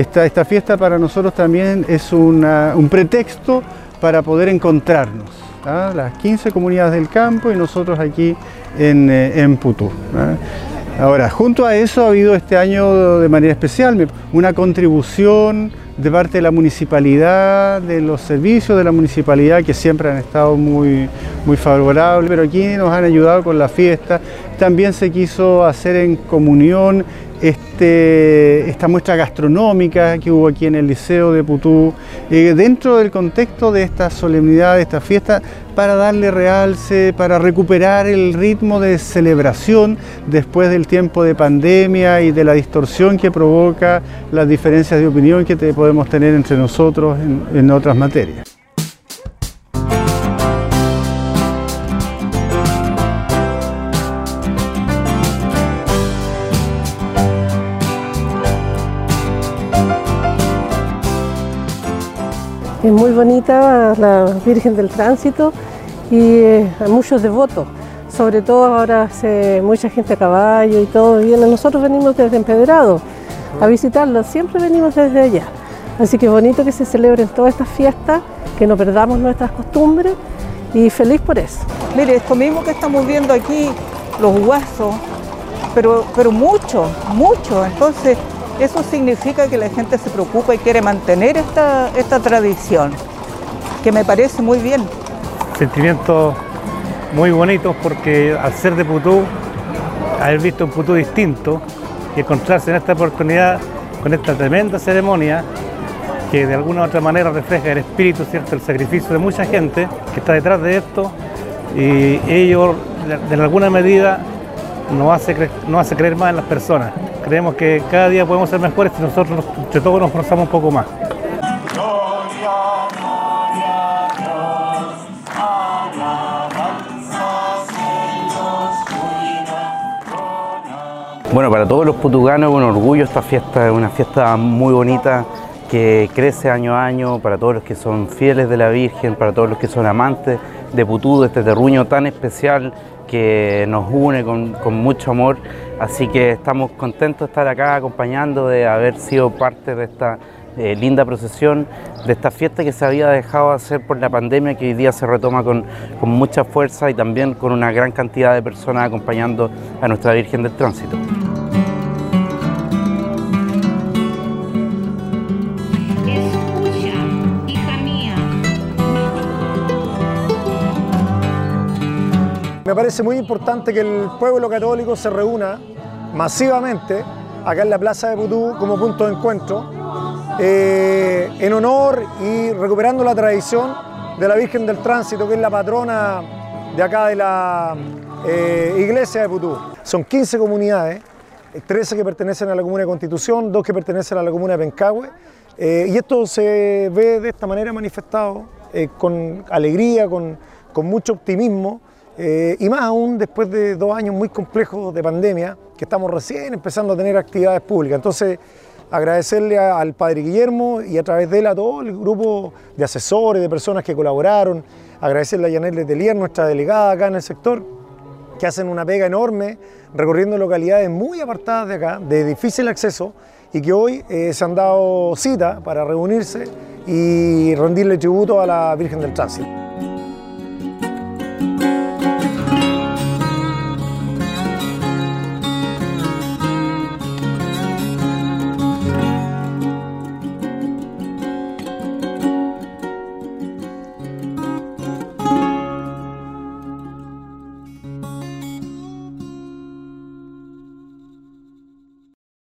esta, esta fiesta para nosotros también es un pretexto para poder encontrarnos. ¿ah? Las 15 comunidades del campo y nosotros aquí en, eh, en Putú. ¿ah? Ahora, junto a eso ha habido este año de manera especial una contribución de parte de la municipalidad, de los servicios de la municipalidad que siempre han estado muy, muy favorables, pero aquí nos han ayudado con la fiesta. También se quiso hacer en comunión este, esta muestra gastronómica que hubo aquí en el Liceo de Putú, eh, dentro del contexto de esta solemnidad, de esta fiesta, para darle realce, para recuperar el ritmo de celebración después del tiempo de pandemia y de la distorsión que provoca las diferencias de opinión que podemos tener entre nosotros en otras materias. Es muy bonita la Virgen del Tránsito y eh, hay muchos devotos, sobre todo ahora hace mucha gente a caballo y todo viene. Nosotros venimos desde Empedrado a visitarlo, siempre venimos desde allá. Así que bonito que se celebren todas estas fiestas, que no perdamos nuestras costumbres y feliz por eso. Mire, esto mismo que estamos viendo aquí, los huesos, pero, pero mucho, mucho. Entonces, eso significa que la gente se preocupa y quiere mantener esta, esta tradición, que me parece muy bien. Sentimientos muy bonitos porque al ser de Putú, haber visto un Putú distinto y encontrarse en esta oportunidad con esta tremenda ceremonia que de alguna u otra manera refleja el espíritu, ¿cierto? el sacrificio de mucha gente que está detrás de esto y ello de alguna medida nos hace, nos hace creer más en las personas. Creemos que cada día podemos ser mejores si nosotros entre todos nos esforzamos un poco más. Bueno, para todos los putuganos es orgullo esta fiesta, es una fiesta muy bonita que crece año a año, para todos los que son fieles de la Virgen, para todos los que son amantes de Putú, de este terruño tan especial que nos une con, mucho amor, así que estamos contentos de estar acá acompañando, de haber sido parte de esta eh, linda procesión, de esta fiesta que se había dejado hacer por la pandemia, que hoy día se retoma con, con mucha fuerza y también con una gran cantidad de personas acompañando a nuestra Virgen del Tránsito. Me parece muy importante que el pueblo católico se reúna masivamente acá en la Plaza de Putú como punto de encuentro eh, en honor y recuperando la tradición de la Virgen del Tránsito, que es la patrona de acá de la eh, iglesia de Putú. Son 15 comunidades, 13 que pertenecen a la comuna de Constitución, 2 que pertenecen a la comuna de Pencahue, eh, y esto se ve de esta manera manifestado con alegría, con, con mucho optimismo, eh, y más aún después de dos años muy complejos de pandemia, que estamos recién empezando a tener actividades públicas. Entonces, agradecerle al padre Guillermo y a través de él a todo el grupo de asesores, de personas que colaboraron, agradecerle a Yanel Letelier, nuestra delegada acá en el sector, que hacen una pega enorme recorriendo localidades muy apartadas de acá, de difícil acceso, y que hoy eh, se han dado cita para reunirse y rendirle tributo a la Virgen del Tránsito.